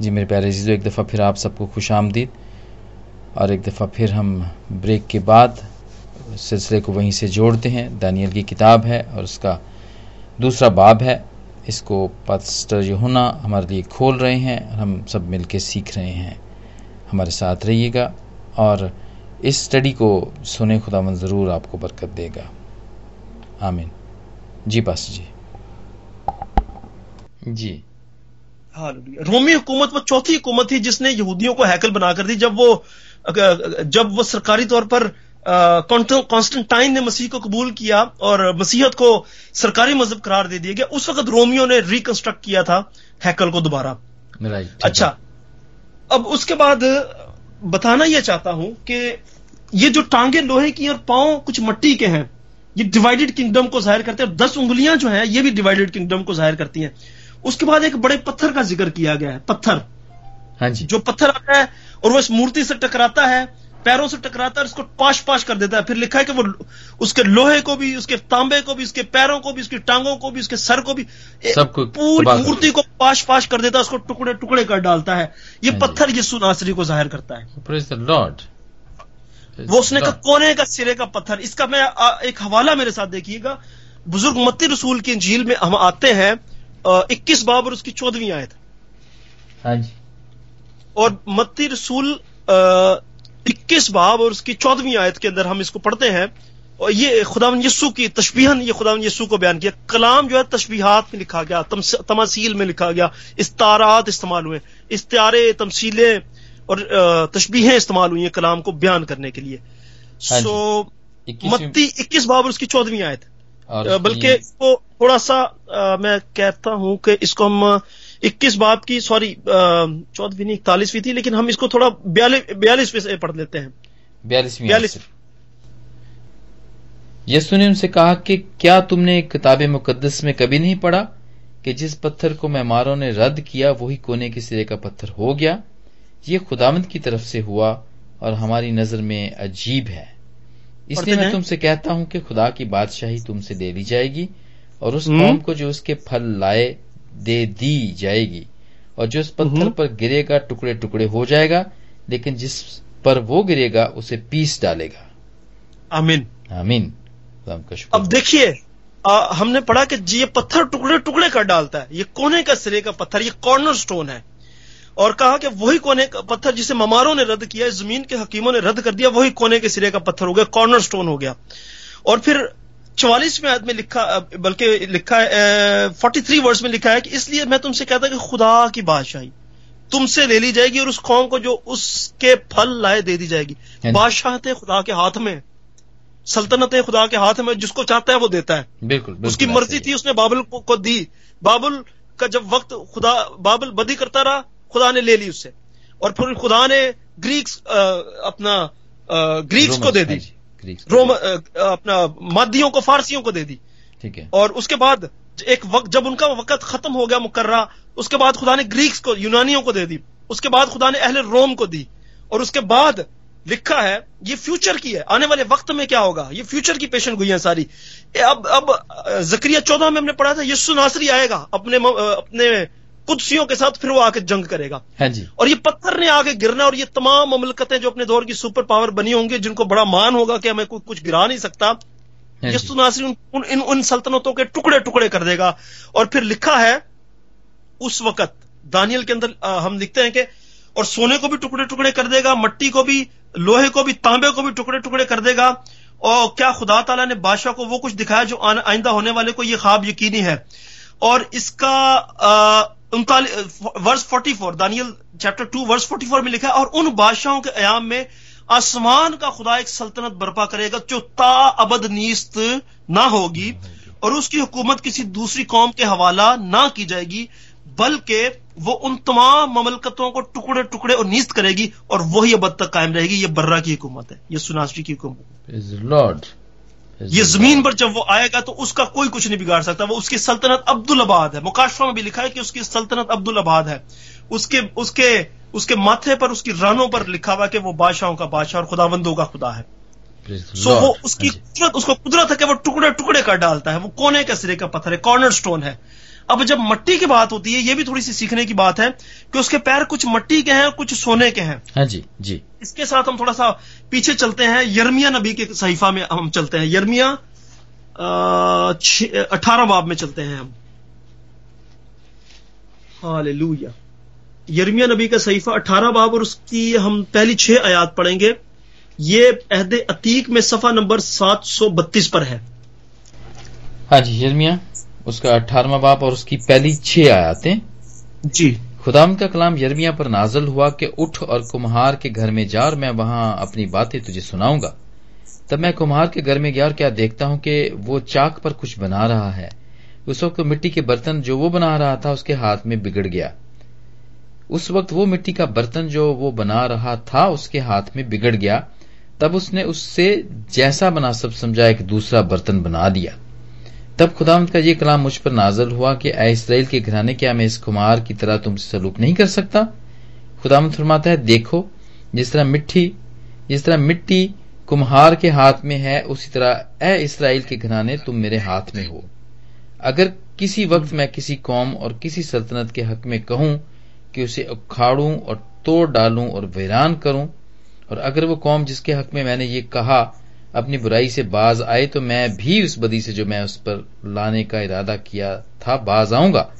जी मेरे प्यारे जीजो एक दफ़ा फिर आप सबको खुश आमदीद। और एक दफ़ा फिर हम ब्रेक के बाद सिलसिले को वहीं से जोड़ते हैं। दानियल की किताब है और उसका दूसरा बाब है। इसको पास्टर यहुना हमारे लिए खोल रहे हैं और हम सब मिल के सीख रहे हैं। हमारे साथ रहिएगा और इस स्टडी को सुने खुदा ज़रूर आपको बरकत देगा। आमीन। जी पास जी। जी। रोमी हुकूमत वो चौथी हुकूमत थी जिसने यहूदियों को हैकल बनाकर दी जब वो जब वो सरकारी तौर पर कॉन्स्टेंटाइन ने मसीह को कबूल किया और मसीहत को सरकारी मज़हब करार दे दिया गया उस वक्त रोमियो ने रिकंस्ट्रक्ट किया था हैकल को दोबारा। अच्छा अब उसके बाद बताना यह चाहता हूँ कि ये जो टांगे लोहे की और पाँव कुछ मट्टी के हैं ये डिवाइडेड किंगडम को ज़ाहिर करते हैं दस उंगलियाँ जो हैं ये भी डिवाइडेड किंगडम को ज़ाहिर करती हैं। उसके बाद एक बड़े पत्थर का ज़िक्र किया गया है पत्थर। हाँ जी। जो पत्थर आता है और वो इस मूर्ति से टकराता है पैरों से टकराता है उसको पाश पाश कर देता है। फिर लिखा है कि वो उसके लोहे को भी उसके तांबे को भी उसके पैरों को भी उसकी टांगों को भी उसके सर को भी पूरी मूर्ति को पाश पाश कर देता है उसको टुकड़े टुकड़े कर डालता है। ये हाँ पत्थर यीशु नासरी को ज़ाहिर करता है। लॉर्ड वो उसने कहा कोने का सिरे का पत्थर। इसका मैं एक हवाला मेरे साथ देखिएगा। बुज़ुर्ग मत्ती रसूल की झील में हम आते हैं। इक्कीस बाब और उसकी चौदहवीं आयत। हाँ जी। और मत्ती रसूल इक्कीस बाब और उसकी चौदहवीं आयत के अंदर हम इसको पढ़ते हैं। और ये खुदावन यस्सु की तशबीहन ये खुदावन यस्सु को बयान किया। कलाम जो है तशबीहात में लिखा गया तमासील में लिखा गया। इस्तारात इस्तेमाल हुए इस्तारे तमसीलें और तशबीहें इस्तेमाल हुई हैं कलाम को बयान करने के लिए। हाँ सो मत्ती इक्कीस बाब और उसकी चौदहवीं आयत। बल्कि इसको थोड़ा सा आ, मैं कहता हूँ कि इसको हम इक्कीस बाप की सॉरी चौदहवीं नहीं इकतालीसवीं थी लेकिन हम इसको थोड़ा बयालीस पे पढ़ लेते हैं। बयालीसवीं बयालीस यसु ने उनसे कहा कि क्या तुमने किताब मुकदस में कभी नहीं पढ़ा कि जिस पत्थर को मेहमारों ने रद्द किया वही कोने के सिरे का पत्थर हो गया? ये खुदामंद की तरफ़ से हुआ और हमारी नज़र में अजीब है। इसलिए मैं तुमसे कहता हूँ कि खुदा की बादशाही तुमसे दे दी जाएगी और उस हम्म। कौम को जो उसके फल लाए दे दी जाएगी। और जो उस पत्थर हम्म। पर गिरेगा टुकड़े टुकड़े हो जाएगा लेकिन जिस पर वो गिरेगा उसे पीस डालेगा। आमीन। आमीन। अब देखिए हमने पढ़ा कि ये पत्थर टुकड़े टुकड़े कर डालता है। ये कोने का सिरे का पत्थर ये कॉर्नर स्टोन है। और कहा कि वही कोने का पत्थर जिसे ममारों ने रद्द किया ज़मीन के हकीमों ने रद्द कर दिया वही कोने के सिरे का पत्थर हो गया कॉर्नर स्टोन हो गया। और फिर चौवालीसवें आदमी लिखा बल्कि लिखा है फोर्टी थ्री वर्ड्स में लिखा है कि इसलिए मैं तुमसे कहता कि खुदा की बादशाही तुमसे ले ली जाएगी और उस कौम को जो उसके फल लाए दे दी जाएगी। हाँ बादशाहते खुदा के हाथ में सल्तनत खुदा के हाथ में जिसको चाहता है वो देता है। बिल्कुल, बिल्कुल उसकी मर्ज़ी थी उसने बाबुल को, को दी। बाबुल का जब वक्त खुदा बाबुल बदी करता रहा खुदा ने ले ली उससे और फिर खुदा ने ग्रीक्स आ, अपना आ, ग्रीक्स को दे दी। रोम अपना मादियों को फारसियों को दे दी। ठीक है। और उसके बाद एक वक्त जब उनका वक्त खत्म हो गया मुकर्रा उसके बाद खुदा ने ग्रीक्स को यूनानियों को दे दी। उसके बाद खुदा ने अहले रोम को दी। और उसके बाद लिखा है ये फ्यूचर की है। आने वाले वक्त में क्या होगा? ये फ्यूचर की पेशन गुई है सारी। अब अब जक्रिया चौदह में हमने पढ़ा था यीशु नासरी आएगा अपने अपने कुदसियों के साथ फिर वो आके जंग करेगा। हाँ जी। और ये पत्थर ने आके गिरना और ये तमाम ममलकतें जो अपने दौर की सुपर पावर बनी होंगी जिनको बड़ा मान होगा कि हमें कोई कुछ गिरा नहीं सकता हाँ यस्सु नासरी उन, उन, इन उन सल्तनतों के टुकड़े टुकड़े कर देगा। और फिर लिखा है उस वक्त दानियल के अंदर आ, हम लिखते हैं कि और सोने को भी टुकड़े टुकड़े कर देगा मट्टी को भी लोहे को भी तांबे को भी टुकड़े टुकड़े कर देगा। और क्या खुदा ताला ने बादशाह को वो कुछ दिखाया जो आइंदा होने वाले को ये ख्वाब यकीनी है? और इसका आ, वर्ष 44 दानियल चैप्टर टू वर्ष 44 में लिखा है, और उन बादशाहों के अयाम में आसमान का खुदा एक सल्तनत बर्पा करेगा जो ता अबद नीस्त ना होगी, और उसकी हुकूमत किसी दूसरी कौम के हवाला ना की जाएगी, बल्कि वो उन तमाम ममलकतों को टुकड़े टुकड़े और नीस्त करेगी, और वही अब तक कायम रहेगी। ये बर्रा की हुकूमत है, ये सुनासरी की हुकूमत ये ज़मीन पर जब वो आएगा तो उसका कोई कुछ नहीं बिगाड़ सकता। वो उसकी सल्तनत अब्दुल आबाद है। मुकाशफा में भी लिखा है कि उसकी सल्तनत अब्दुल आबाद है। उसके उसके उसके माथे पर उसकी रानों पर लिखा हुआ कि वो बादशाहों का बादशाह और खुदावंदों का खुदा है। सो वो उसकी हाँ कुदरत उसको कुदरत है कि वो टुकड़े टुकड़े कर डालता है। वो कोने के सिरे का पत्थर है कॉर्नर स्टोन है। अब जब मट्टी की बात होती है ये भी थोड़ी सी सीखने की बात है कि उसके पैर कुछ मट्टी के हैं और कुछ सोने के हैं। हाँ जी जी। इसके साथ हम थोड़ा सा पीछे चलते हैं। यर्मिया नबी के सहीफा में हम चलते हैं। यर्मिया अठारह बाब में चलते हैं हम। हालेलुया। यर्मिया नबी का सहीफा अठारह बाब और उसकी हम पहली छह आयात पढ़ेंगे। ये अहद अतीक में सफ़ा नंबर सात सौ बत्तीस पर है। हाँ जी यर्मिया। उसका अठारवा बाप और उसकी पहली छह आयातें। जी। खुदाम का कलाम यर्मिया पर नाजल हुआ कि उठ और कुम्हार के घर में जा और मैं वहाँ अपनी बातें तुझे सुनाऊँगा। तब मैं कुम्हार के घर में गया और क्या देखता हूँ कि वो चाक पर कुछ बना रहा है। उस वक्त मिट्टी के बर्तन जो वो बना रहा था उसके हाथ में बिगड़ गया। उस वक्त वो मिट्टी का बर्तन जो वो बना रहा था उसके हाथ में बिगड़ गया। तब उसने उससे जैसा बना सब समझा एक दूसरा बर्तन बना दिया। तब खुदावंत का ये कलाम मुझ पर नाजल हुआ कि ए इसराइल के घराने, क्या मैं इस कुमार की तरह तुमसे सलूक नहीं कर सकता? खुदावंत फरमाता है, देखो, जिस तरह मिट्टी, जिस तरह मिट्टी कुम्हार के हाथ में है, उसी तरह ए इसराइल के घराने, तुम मेरे हाथ में हो। अगर किसी वक्त मैं किसी कौम और किसी सल्तनत के हक में कहूँ कि उसे उखाड़ूं और तोड़ डालूं और वीरान करूँ, और अगर वो कौम जिसके हक में मैंने ये कहा अपनी बुराई से बाज आए तो मैं भी उस बदी से जो मैं उस पर लाने का इरादा किया था बाज आऊँगा।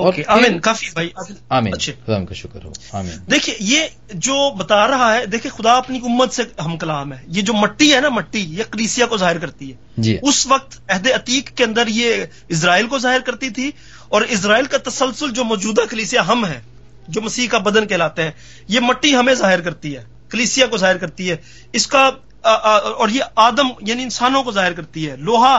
ओके आमीन काफ़ी भाई। आमीन खुदा का शुक्र हो। आमीन। देखिए ये जो बता रहा है देखिए खुदा अपनी उम्मत से हम कलाम है। ये जो मट्टी है ना मट्टी ये कलीसिया को ज़ाहिर करती है। जी। उस वक्त अहद अतीक के अंदर ये इसराइल को ज़ाहिर करती थी और इसराइल का तसलसल जो मौजूदा कलीसिया हम है जो मसीह का बदन कहलाते हैं ये मट्टी हमें ज़ाहिर करती है कलीसिया को ज़ाहिर करती है। इसका और ये आदम यानी इंसानों को ज़ाहिर करती है। लोहा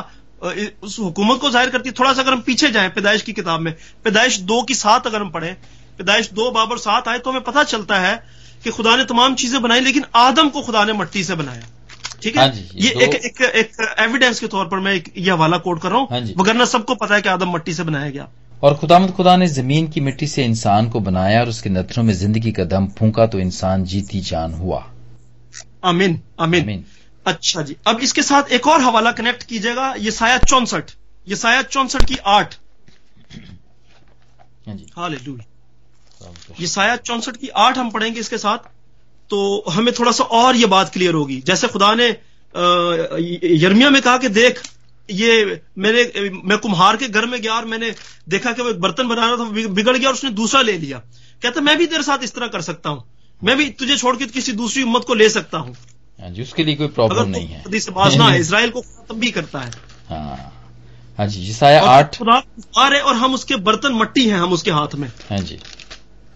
उस हुकूमत को ज़ाहिर करती है। थोड़ा सा अगर हम पीछे जाएँ पैदाइश की किताब में पैदाइश दो की सात अगर हम पढ़ें पैदाइश दो बाबर सात आए तो हमें पता चलता है कि खुदा ने तमाम चीज़ें बनाई लेकिन आदम को खुदा ने मट्टी से बनाया। ठीक है? हाँ ये, एक, एक एक एविडेंस के तौर पर मैं ये हवाला कोट कर रहा हूँ हाँ वगरना सबको पता है कि आदम मट्टी से बनाया गया। और खुदामद खुदा ने ज़मीन की मिट्टी से इंसान को बनाया और उसके नथनों में ज़िंदगी का दम फूका तो इंसान जीती जान हुआ। आमीन आमीन अच्छा जी। अब इसके साथ एक और हवाला कनेक्ट कीजिएगा ये साया चौंसठ। ये साया चौंसठ की आठ। हाल ये साया चौसठ की आठ हम पढ़ेंगे इसके साथ तो हमें थोड़ा सा और ये बात क्लियर होगी। जैसे खुदा ने यर्मिया में कहा कि देख ये मैंने मैं कुम्हार के घर में गया और मैंने देखा कि वो एक बर्तन बना रहा था बिगड़ गया और उसने दूसरा ले लिया। कहता मैं भी तेरे साथ इस तरह कर सकता हूँ। मैं भी तुझे छोड़ के किसी दूसरी उम्मत को ले सकता हूँ। हाँ जी उसके लिए कोई प्रॉब्लम नहीं है। इसराइल को खत्म भी करता है। हाँ। हाँ जी जिसाया आठ। है और हम उसके बर्तन मट्टी हैं हम उसके हाथ में। हाँ जी।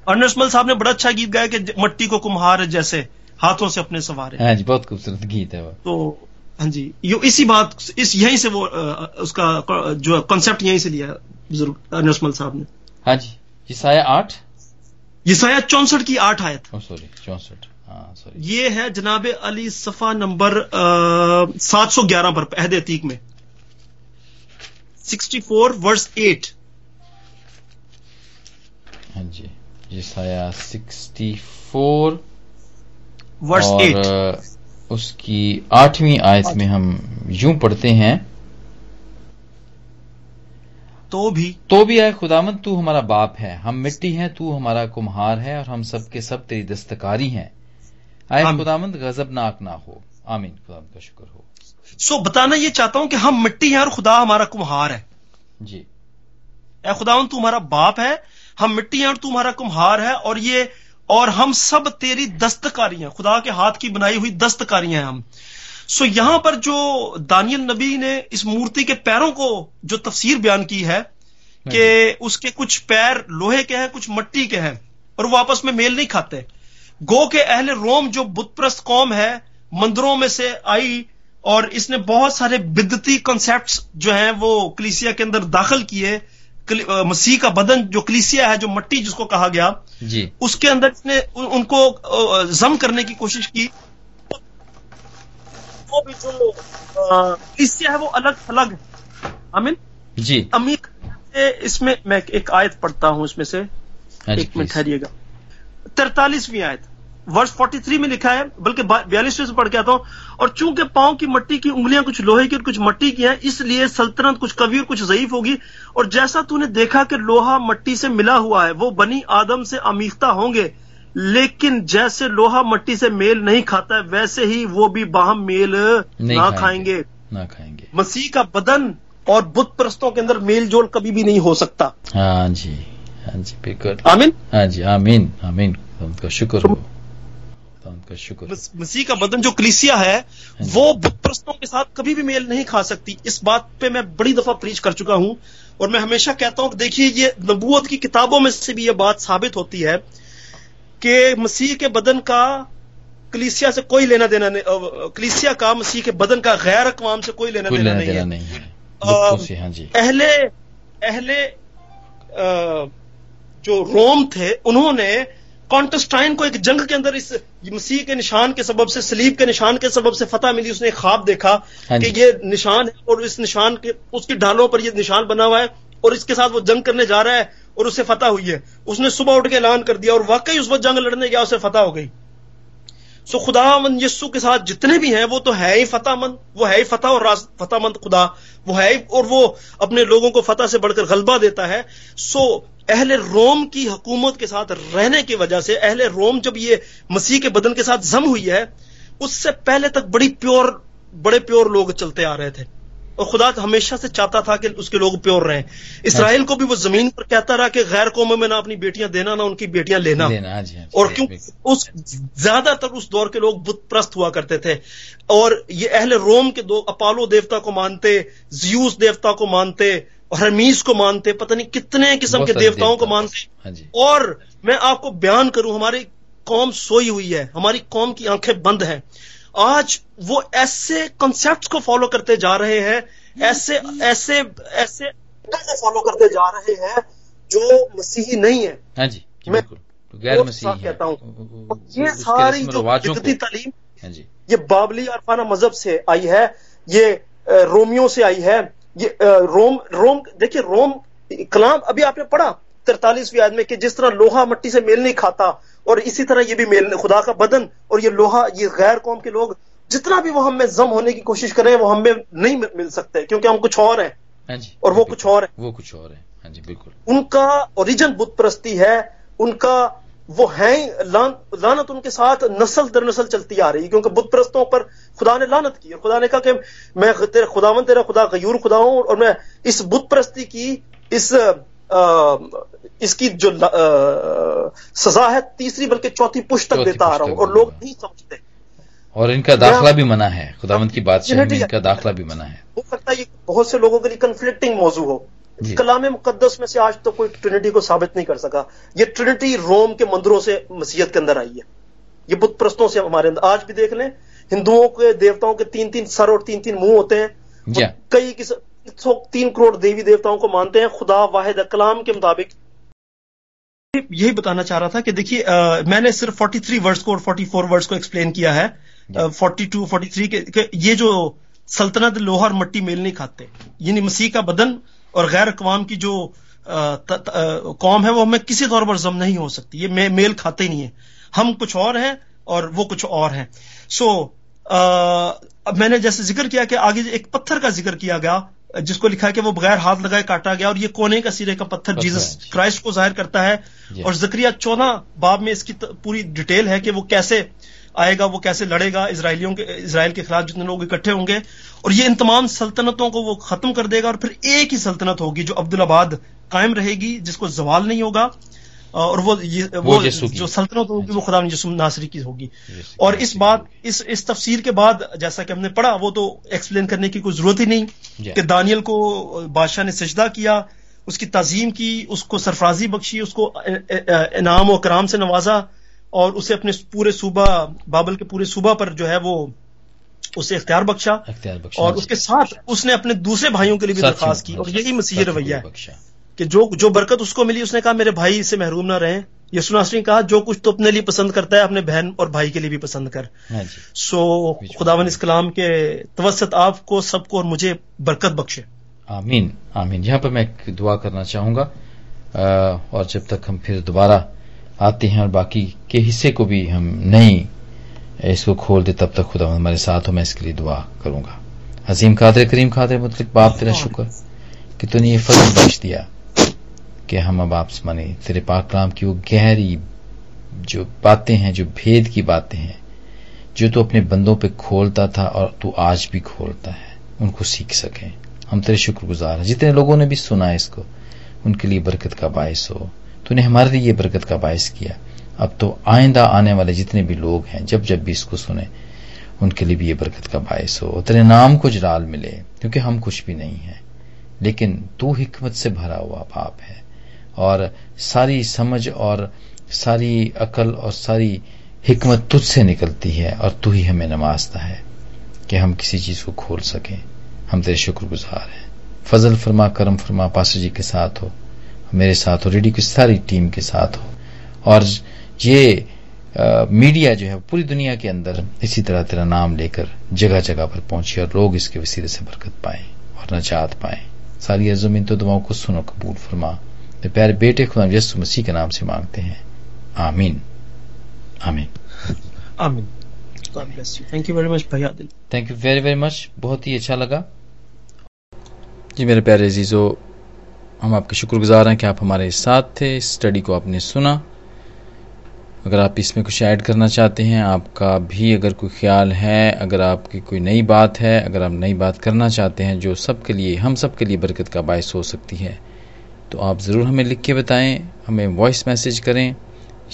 अर्नसमल साहब ने बड़ा अच्छा गीत गाया कि मट्टी को कुम्हार जैसे हाथों से अपने सवारे। हाँ जी बहुत खूबसूरत गीत है वो। तो हाँ जी यो इसी बात इस यहीं से वो उसका जो कॉन्सेप्ट यहीं से लिया बुज़ुर्ग अर्नसमल साहब ने। हाँ जी जिसाया आठ। जिसाया चौंसठ की आठ आयत। सॉरी चौंसठ. हाँ, ये है जनाब अली सफ़ा नंबर सात सौ ग्यारह पर अहद अतीक में। Sixty four verse eight. हाँ जी जिसाया सिक्सटी फोर वर्स एट। उसकी आठवीं आयत में हम यूँ पढ़ते हैं। तो भी। तो भी आए खुदामंद तू हमारा बाप है। हम मिट्टी हैं तू हमारा कुम्हार है और हम सबके सब तेरी दस्तकारी हैं। आए खुदामंद गजबनाक ना हो। आमीन। खुदामंद का शुक्र हो। सो बताना ये चाहता हूँ कि हम मिट्टी हैं और खुदा हमारा कुम्हार है। जी। ए खुदावंद तू हमारा बाप है हम मिट्टी हैं और तू हमारा कुम्हार है और ये और हम सब तेरी दस्तकारियाँ खुदा के हाथ की बनाई हुई दस्तकारियाँ हैं हम। सो यहाँ पर जो दानियल नबी ने इस मूर्ति के पैरों को जो तफसीर बयान की है कि उसके कुछ पैर लोहे के हैं कुछ मट्टी के हैं और वो आपस में मेल नहीं खाते। गो के अहले रोम जो बुतप्रस्त कौम है मंदिरों में से आई और इसने बहुत सारे बिदती कॉन्सेप्ट जो हैं वो कलीसिया के अंदर दाखिल किए। मसीह का बदन जो कलीसिया है जो मट्टी जिसको कहा गया जी। उसके अंदर इसने उनको जम करने की कोशिश की। वो भी जो कलीसिया है वो अलग अलग आमीन? जी। अमीर इसमें मैं एक आयत पढ़ता हूँ इसमें से हाँ एक मिनट ठहरिएगा। तरतालीसवीं आयत वर्ष 43 में लिखा है बल्कि बयालीस से पढ़ के आता हूँ। और चूँकि पाँव की मट्टी की उंगलियाँ कुछ लोहे की और कुछ मट्टी की हैं इसलिए सल्तनत कुछ कवी और कुछ जयीफ होगी। और जैसा तूने देखा कि लोहा मट्टी से मिला हुआ है वो बनी आदम से अमीखता होंगे। लेकिन जैसे लोहा मट्टी से मेल नहीं खाता है वैसे ही वो भी बाहम मेल ना खाएँगे ना खाएँगे। मसीह का बदन और बुद्ध प्रस्तों के अंदर मेल जोल कभी भी नहीं हो सकता। हाँ जी हाँ जी बिल्कुल आमीन। हाँ जी आमीन आमीन। उनका शुक्र हो। उनका शुक्र मसीह का बदन जो क्लिसिया है वो बुद्ध प्रस्तों के साथ कभी भी मेल नहीं खा सकती। इस बात पे मैं बड़ी दफ़ा प्रीच कर चुका हूँ और मैं हमेशा कहता हूँ देखिए ये नबूत की किताबों में से भी ये बात साबित होती है कि मसीह के बदन का कलीसिया से कोई लेना देना नहीं कलीसिया का मसीह के बदन का गैर अकवाम से कोई लेना कोई देना, नहीं, नहीं है। हाँ अहले अहले जो रोम थे उन्होंने कॉन्टेस्टाइन को एक जंग के अंदर इस मसीह के निशान के सबब से सलीब के निशान के सबब से फतह मिली उसने ख्वाब देखा हाँ कि ये निशान है और इस निशान के उसकी ढालों पर ये निशान बना हुआ है और इसके साथ वो जंग करने जा रहा है। और उससे फतह हुई है। उसने सुबह उठ के ऐलान कर दिया और वाकई उस वक्त जंग लड़ने गया, उसे फतह हो गई। सो खुदामंद यस्सु के साथ जितने भी हैं, वो तो है ही फतेहमंद वो है ही फतह और फतेहमंद खुदा, वो है ही, और वो अपने लोगों को फतह से बढ़कर गलबा देता है। सो अहले रोम की हुकूमत के साथ रहने की वजह से, अहले रोम जब ये मसीह के बदन के साथ जम हुई है, उससे पहले तक बड़ी प्योर, बड़े प्योर लोग चलते आ रहे थे। और खुदा हमेशा से चाहता था कि उसके लोग प्योर रहें। इसराइल को भी वो ज़मीन पर कहता रहा कि गैर कौमों में ना अपनी बेटियाँ देना ना उनकी बेटियाँ लेना, लेना हाँ जी, हाँ और क्यों उस ज़्यादातर उस दौर के लोग बुत प्रस्त हुआ करते थे। और ये अहले रोम के दो अपालो देवता को मानते जियूस देवता को मानते और हरमीस को मानते पता नहीं कितने किस्म के देवताओं को मानते। हाँ और मैं आपको बयान करूँ हमारी कौम सोई हुई है हमारी कौम की आँखें बंद हैं। आज वो ऐसे कॉन्सेप्ट को फॉलो करते जा रहे हैं ऐसे ऐसे ऐसे को फॉलो करते जा रहे हैं जो मसीही नहीं है। हाँ जी मैं तो गैर मसीही कहता हूँ। ये सारी जो तालीम हाँ जी। ये बाबली अरफाना मज़हब से आई है ये रोमियो से आई है ये रोम रोम देखिए रोम कलाम अभी आपने पढ़ा तिरतालीसवीं आदमी कि जिस तरह लोहा मट्टी से मेल नहीं खाता और इसी तरह ये भी मेल खुदा का बदन और ये लोहा ये गैर कौम के लोग जितना भी वो हमें जम होने की कोशिश करें वो हमें नहीं मिल सकते क्योंकि हम कुछ और हैं। हाँ और वो कुछ और है। वो कुछ और है। हाँ जी बिल्कुल। उनका ओरिजिन बुत प्रस्ती है उनका वो है लान, लानत उनके साथ नस्ल दर नस्ल चलती आ रही है क्योंकि बुत प्रस्तों पर खुदा ने लानत की और खुदा ने कहा कि मैं तेरा खुदावन तेरा खुदा गयूर खुदा हूँ और मैं इस बुत प्रस्ती की इस इसकी जो सजा है तीसरी बल्कि चौथी पुष्ट तक देता आ रहा हूँ और लोग नहीं समझते। और इनका दाखला भी मना है खुदावंत की बात में इनका दाखला भी मना है। हो सकता है ये बहुत से लोगों के लिए कंफ्लिक्टिंग मौजू हो। कलाम मुकदस में से आज तो कोई ट्रिनिटी को साबित नहीं कर सका। ये ट्रिनिटी रोम के मंदिरों से मसीहत के अंदर आई है। ये बुत प्रस्तों से हमारे अंदर आज भी देख लें हिंदुओं के देवताओं के तीन तीन सर और तीन तीन मुँह होते हैं। कई किस सौ तीन करोड़ देवी देवताओं को मानते हैं। खुदा वाहिद कलाम के मुताबिक। यही बताना चाह रहा था कि देखिए मैंने सिर्फ़ 43 वर्ड्स को और 44 वर्ड्स को एक्सप्लेन किया है। फोर्टी टू फोर्टी थ्री के ये जो सल्तनत लोहा और मट्टी मेल नहीं खाते यानी मसीह का बदन और गैर अकवाम की जो कौम है वो हमें किसी तौर पर जम नहीं हो सकती। ये मे, मेल खाते ही नहीं है। हम कुछ और हैं और वो कुछ और हैं। सो अब मैंने जैसे ज़िक्र किया कि आगे एक पत्थर का ज़िक्र किया गया जिसको लिखा है कि वो बगैर हाथ लगाए काटा गया और ये कोने का सिरे का पत्थर जीसस क्राइस्ट को ज़ाहिर करता है। और जक्रिया चौदह बाब में इसकी पूरी डिटेल है कि वो कैसे आएगा वो कैसे लड़ेगा इसराइलियों के इसराइल के खिलाफ जितने लोग इकट्ठे होंगे। और ये इन तमाम सल्तनतों को वो खत्म कर देगा और फिर एक ही सल्तनत होगी जो अब्दुलाबाद कायम रहेगी जिसको जवाल नहीं होगा। और वो ये वो, वो जो सल्तनत होगी वो खुदा यसु नासरी की होगी। और इस बात इस इस तफसीर के बाद जैसा कि हमने पढ़ा वो तो एक्सप्लेन करने की कोई ज़रूरत ही नहीं। कि दानियल को बादशाह ने सजदा किया उसकी तजीम की उसको सरफराजी बख्शी उसको इनाम और कराम से नवाजा और उसे अपने पूरे सूबा बाबल के पूरे सूबा पर जो है वो उसे इख्तियार बख्शा और उसके साथ उसने अपने दूसरे भाइयों के लिए भी दरखास्त की और यही मसीह रवैया है। कि जो जो बरकत उसको मिली उसने कहा मेरे भाई से महरूम ना रहे। यसुनासरी ने कहा जो कुछ तो अपने लिए पसंद करता है अपने बहन और भाई के लिए भी पसंद कर। हाँ सो खुदावन इस कलाम के तवसत आपको सबको और मुझे बरकत बख्शे। आमीन आमीन। यहाँ पर मैं एक दुआ करना चाहूँगा। और जब तक हम फिर दोबारा आते हैं और बाकी के हिस्से को भी हम नहीं इसको खोल दे तब तक खुदा हमारे साथ हो मैं इसके लिए दुआ करूँगा। अजीम कादर करीम खादर मतलब बाप तेरा शुक्र कि तूने ये फजल बख्श दिया। कि हम अब आप माने, तेरे पाक कलाम की वो गहरी जो बातें हैं, जो भेद की बातें हैं, जो तू अपने बंदों पे खोलता था और तू आज भी खोलता है, उनको सीख सकें। हम तेरे शुक्रगुजार हैं। जितने लोगों ने भी सुना है इसको, उनके लिए बरकत का बायस हो। तूने हमारे लिए बरकत का बायस किया। अब तो आइंदा आने वाले जितने भी लोग हैं, जब जब भी इसको सुने, उनके लिए भी ये बरकत का बायस हो। तेरे नाम को जलाल मिले, क्योंकि हम कुछ भी नहीं है। लेकिन तू हिकमत से भरा हुआ बाप है। और सारी समझ और सारी अकल और सारी हिकमत तुझसे निकलती है और तू ही हमें नमाजता है कि हम किसी चीज़ को खोल सकें। हम तेरे शुक्रगुजार हैं। फजल फरमा करम फरमा पास्टर जी के साथ हो। मेरे साथ हो रेडियो की सारी टीम के साथ हो। और ये आ, मीडिया जो है पूरी दुनिया के अंदर इसी तरह तेरा नाम लेकर जगह जगह पर पहुँचे और लोग इसके वसीले से बरकत पाए और नजात पाए। सारी अर्जुमिन तो दुआओं को सुनो कबूल फरमा। तो प्यारे बेटे खुदा यसु मसीह के नाम से मांगते हैं। आमीन। आमीन। आमीन। थैंक यू वेरी मच भैया दिल thank you very very much बहुत ही अच्छा लगा। जी मेरे प्यारे अजीजो हम आपके शुक्रगुजार हैं कि आप हमारे साथ थे। इस स्टडी को आपने सुना। अगर आप इसमें कुछ ऐड करना चाहते हैं आपका भी अगर कोई ख्याल है अगर आपकी कोई नई बात है अगर आप नई बात करना चाहते हैं जो सबके लिए हम सब के लिए बरकत का बायस हो सकती है। तो आप ज़रूर हमें लिख के बताएँ, हमें वॉइस मैसेज करें,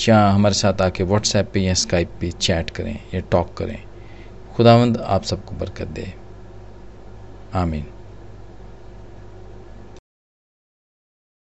या हमारे साथ आके व्हाट्सएप पे या स्काइप पे चैट करें या टॉक करें। खुदावंद आप सबको बरकत दे। आमीन।